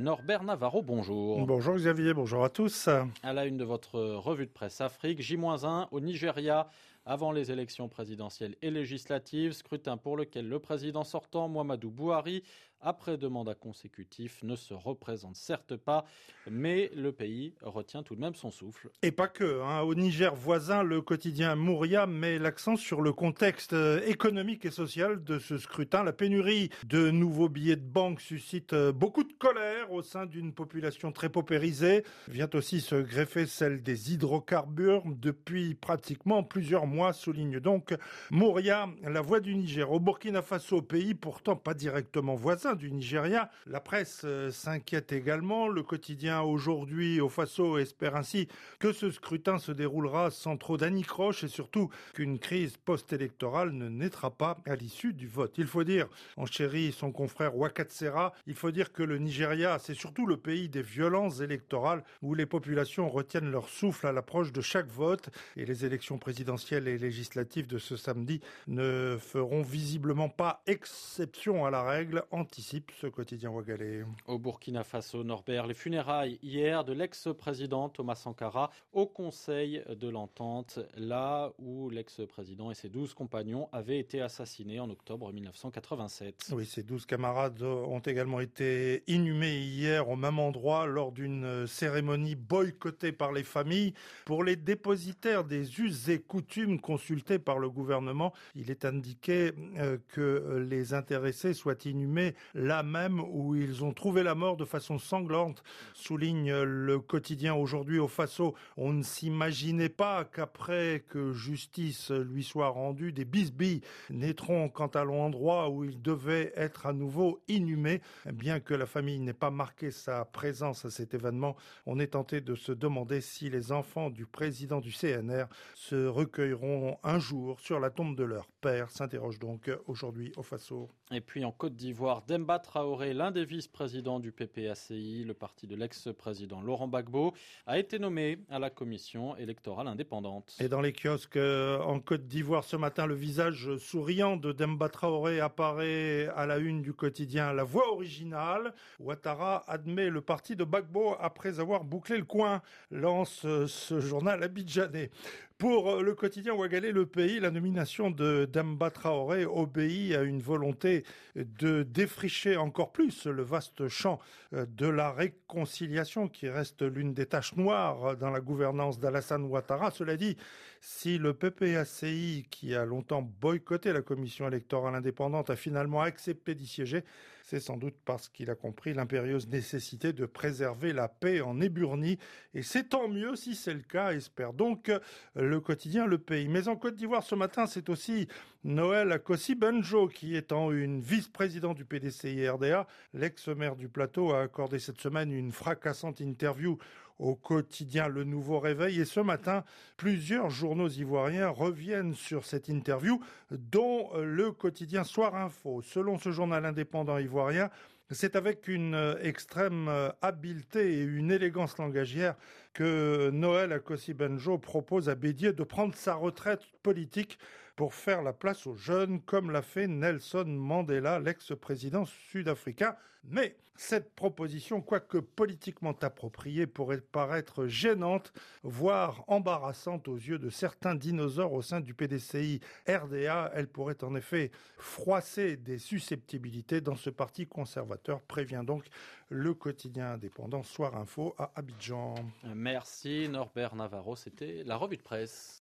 Norbert Navarro, bonjour. Bonjour Xavier, bonjour à tous. À la une de votre revue de presse Afrique, J-1 au Nigeria, avant les élections présidentielles et législatives, scrutin pour lequel le président sortant, Muhammadu Buhari, après deux mandats consécutifs, ne se représente certes pas, mais le pays retient tout de même son souffle. Et pas que. Hein. Au Niger voisin, le quotidien Mouria met l'accent sur le contexte euh, économique et social de ce scrutin. La pénurie de nouveaux billets de banque suscite euh, beaucoup de colère au sein d'une population très paupérisée. Vient aussi se greffer celle des hydrocarbures depuis pratiquement plusieurs mois, souligne donc Mouria, la voix du Niger. Au Burkina Faso, pays pourtant pas directement voisin, du Nigeria. La presse euh, s'inquiète également. Le quotidien aujourd'hui au Faso espère ainsi que ce scrutin se déroulera sans trop d'anicroche et surtout qu'une crise post-électorale ne naîtra pas à l'issue du vote. Il faut dire, en chéri son confrère Wakatsera, il faut dire que le Nigeria, c'est surtout le pays des violences électorales où les populations retiennent leur souffle à l'approche de chaque vote et les élections présidentielles et législatives de ce samedi ne feront visiblement pas exception à la règle anti ce quotidien Ouagalais. Au Burkina Faso, Norbert, les funérailles hier de l'ex-président Thomas Sankara au Conseil de l'Entente, là où l'ex-président et ses douze compagnons avaient été assassinés en octobre 1987. Oui, ces douze camarades ont également été inhumés hier au même endroit lors d'une cérémonie boycottée par les familles. Pour les dépositaires des us et coutumes consultés par le gouvernement, il est indiqué euh, que les intéressés soient inhumés là même où ils ont trouvé la mort de façon sanglante, souligne le quotidien aujourd'hui au Faso. On ne s'imaginait pas qu'après que justice lui soit rendue, des bisbilles naîtront quant à l'endroit où il devait être à nouveau inhumé. Bien que la famille n'ait pas marqué sa présence à cet événement, on est tenté de se demander si les enfants du président du CNR se recueilleront un jour sur la tombe de leur père, s'interroge donc aujourd'hui au Faso. Et puis en Côte d'Ivoire, Demba Traoré, l'un des vice-présidents du PPACI, le parti de l'ex-président Laurent Gbagbo, a été nommé à la commission électorale indépendante. Et dans les kiosques euh, en Côte d'Ivoire ce matin, le visage souriant de Demba Traoré apparaît à la une du quotidien La Voix originale. Ouattara admet le parti de Gbagbo après avoir bouclé le coin, lance euh, ce journal abidjanais. Pour euh, le quotidien Ouagalais, le pays, la nomination de Demba Traoré obéit à une volonté de défricher encore plus le vaste champ euh, de la réconciliation qui reste l'une des tâches noires dans la gouvernance d'Alassane Ouattara. Cela dit, si le PPACI, qui a longtemps boycotté la commission électorale indépendante, a finalement accepté d'y siéger, c'est sans doute parce qu'il a compris l'impérieuse nécessité de préserver la paix en Éburnie. Et c'est tant mieux si c'est le cas, espère donc le quotidien Le Pays. Mais en Côte d'Ivoire ce matin, c'est aussi Noël Akossi Benjo qui est en une vice-président du PDC CIRDA. L'ex-maire du plateau a accordé cette semaine une fracassante interview au quotidien Le Nouveau Réveil et ce matin, plusieurs journaux ivoiriens reviennent sur cette interview, dont le quotidien Soir Info. Selon ce journal indépendant ivoirien, c'est avec une extrême habileté et une élégance langagière que Noël Akossi Benjo propose à Bédier de prendre sa retraite politique pour faire la place aux jeunes, comme l'a fait Nelson Mandela, l'ex-président sud-africain. Mais cette proposition, quoique politiquement appropriée, pourrait paraître gênante, voire embarrassante aux yeux de certains dinosaures au sein du PDCI RDA. Elle pourrait en effet froisser des susceptibilités dans ce parti conservateur, prévient donc le quotidien indépendant Soir Info à Abidjan. Merci Norbert Navarro, c'était la revue de presse.